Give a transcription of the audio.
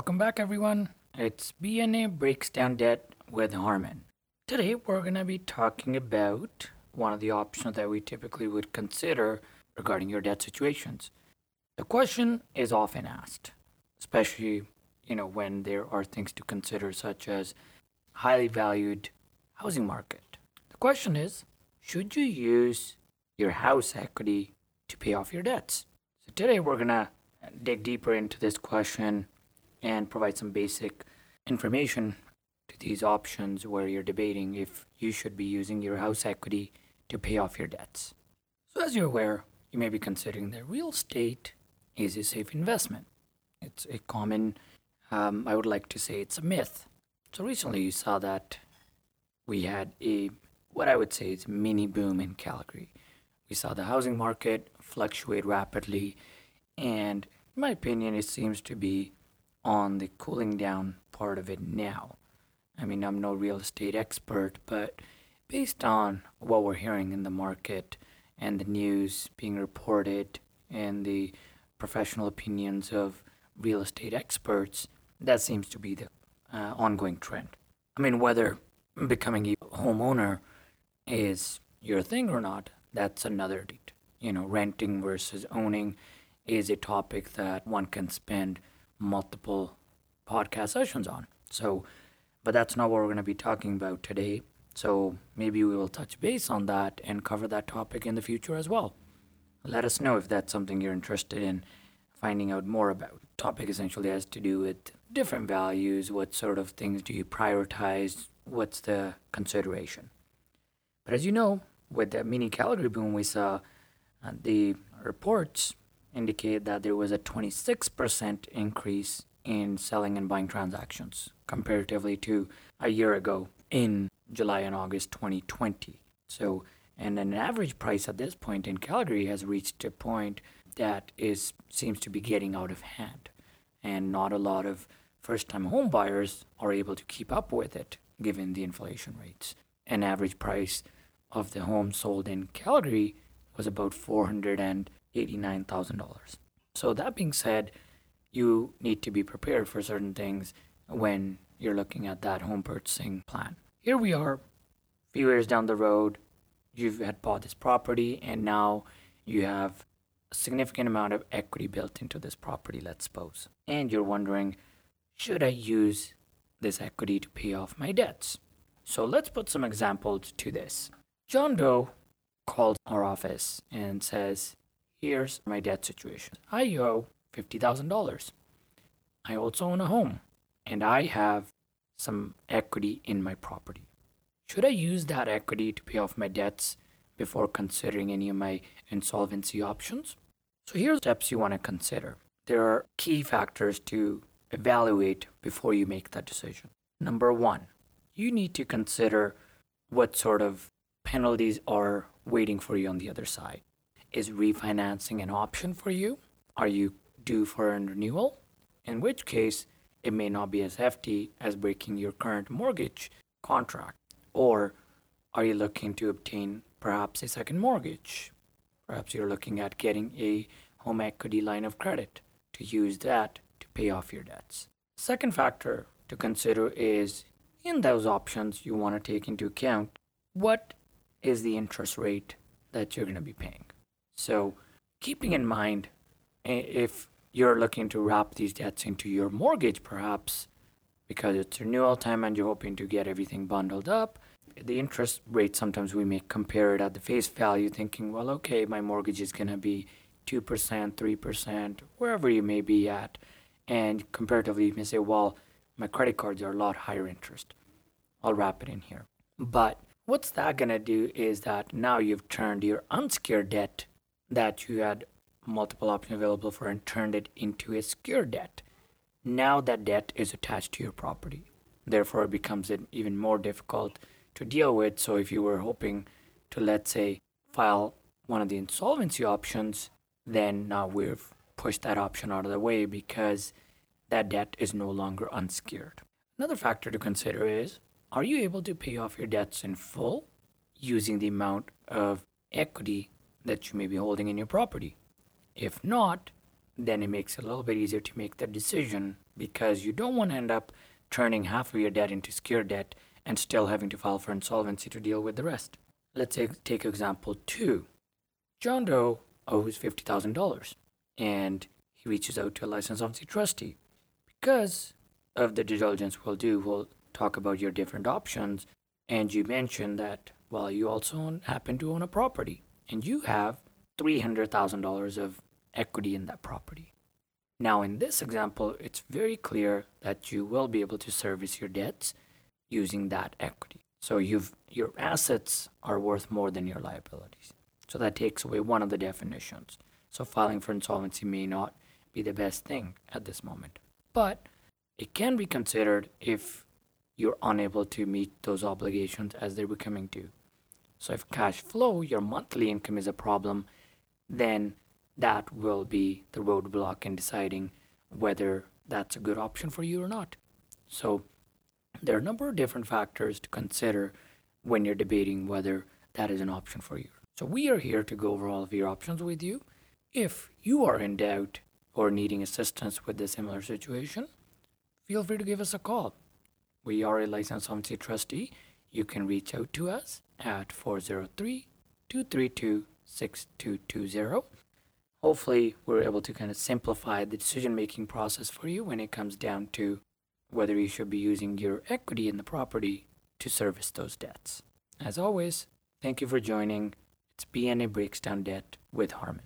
Welcome back, everyone. It's BNA Breaks Down Debt with Harmon. Today, we're going to be talking about one of the options that we typically would consider regarding your debt situations. The question is often asked, especially you know when there are things to consider such as highly valued housing market. The question is, should you use your house equity to pay off your debts? So today we're going to dig deeper into this question and provide some basic information to these options where you're debating if you should be using your house equity to pay off your debts. So, as you're aware, you may be considering that real estate is a safe investment. It's a common, um, I would like to say, it's a myth. So, recently you saw that we had a, what I would say is mini boom in Calgary. We saw the housing market fluctuate rapidly, and in my opinion, it seems to be on the cooling down part of it now. I mean, I'm no real estate expert, but based on what we're hearing in the market and the news being reported and the professional opinions of real estate experts, that seems to be the uh, ongoing trend. I mean, whether becoming a homeowner is your thing or not, that's another, you know, renting versus owning is a topic that one can spend multiple podcast sessions on. So, but that's not what we're going to be talking about today. So maybe we will touch base on that and cover that topic in the future as well. Let us know if that's something you're interested in finding out more about. Topic essentially has to do with different values, what sort of things do you prioritize, what's the consideration. But as you know, with the mini Calgary boom we saw, uh, the reports indicate that there was a 26% increase in selling and buying transactions comparatively to a year ago in July and August 2020. So, and an average price at this point in Calgary has reached a point that is seems to be getting out of hand, and not a lot of first-time home buyers are able to keep up with it given the inflation rates. An average price of the home sold in Calgary was about $489,000. So that being said, you need to be prepared for certain things when you're looking at that home purchasing plan. Here we are, a few years down the road, you've had bought this property and now you have a significant amount of equity built into this property, let's suppose. And you're wondering, should I use this equity to pay off my debts? So let's put some examples to this. John Doe calls our office and says, Here's my debt situation. I owe $50,000. I also own a home and I have some equity in my property. Should I use that equity to pay off my debts before considering any of my insolvency options? So here's steps you want to consider. There are key factors to evaluate before you make that decision. Number one, you need to consider what sort of penalties are waiting for you on the other side. Is refinancing an option for you? Are you due for a renewal? In which case, it may not be as hefty as breaking your current mortgage contract. Or are you looking to obtain perhaps a second mortgage? Perhaps you're looking at getting a home equity line of credit to use that to pay off your debts. Second factor to consider is in those options, you want to take into account what is the interest rate that you're going to be paying. So, keeping in mind if you're looking to wrap these debts into your mortgage, perhaps because it's renewal time and you're hoping to get everything bundled up. The interest rate sometimes we may compare it at the face value, thinking, well, okay, my mortgage is going to be 2%, 3%, wherever you may be at. And comparatively, you may say, well, my credit cards are a lot higher interest. I'll wrap it in here. But what's that going to do is that now you've turned your unsecured debt that you had multiple options available for and turned it into a secured debt. Now that debt is attached to your property. Therefore, it becomes even more difficult to deal with. So, if you were hoping to, let's say, file one of the insolvency options, then now we've pushed that option out of the way because that debt is no longer unsecured. Another factor to consider is are you able to pay off your debts in full using the amount of equity that you may be holding in your property? If not, then it makes it a little bit easier to make the decision because you don't want to end up turning half of your debt into secured debt and still having to file for insolvency to deal with the rest. Let's take, take example two. John Doe owes $50,000 and he reaches out to a licensed insolvency trustee. Because of the diligence we'll do, we'll talk about your different options. And you mentioned that, well, you also happen to own a property and you have $300,000 of equity in that property. Now, in this example, it's very clear that you will be able to service your debts using that equity. So you've your assets are worth more than your liabilities. So that takes away one of the definitions. So filing for insolvency may not be the best thing at this moment. But it can be considered if you're unable to meet those obligations as they're becoming due. So if cash flow, your monthly income is a problem, then that will be the roadblock in deciding whether that's a good option for you or not. So there are a number of different factors to consider when you're debating whether that is an option for you. So we are here to go over all of your options with you. If you are in doubt or needing assistance with a similar situation, feel free to give us a call. We are a licensed insolvency trustee. You can reach out to us at 403 232 6220 hopefully we're able to kind of simplify the decision making process for you when it comes down to whether you should be using your equity in the property to service those debts. As always, thank you for joining. It's BNA Breaks Down Debt with Harman.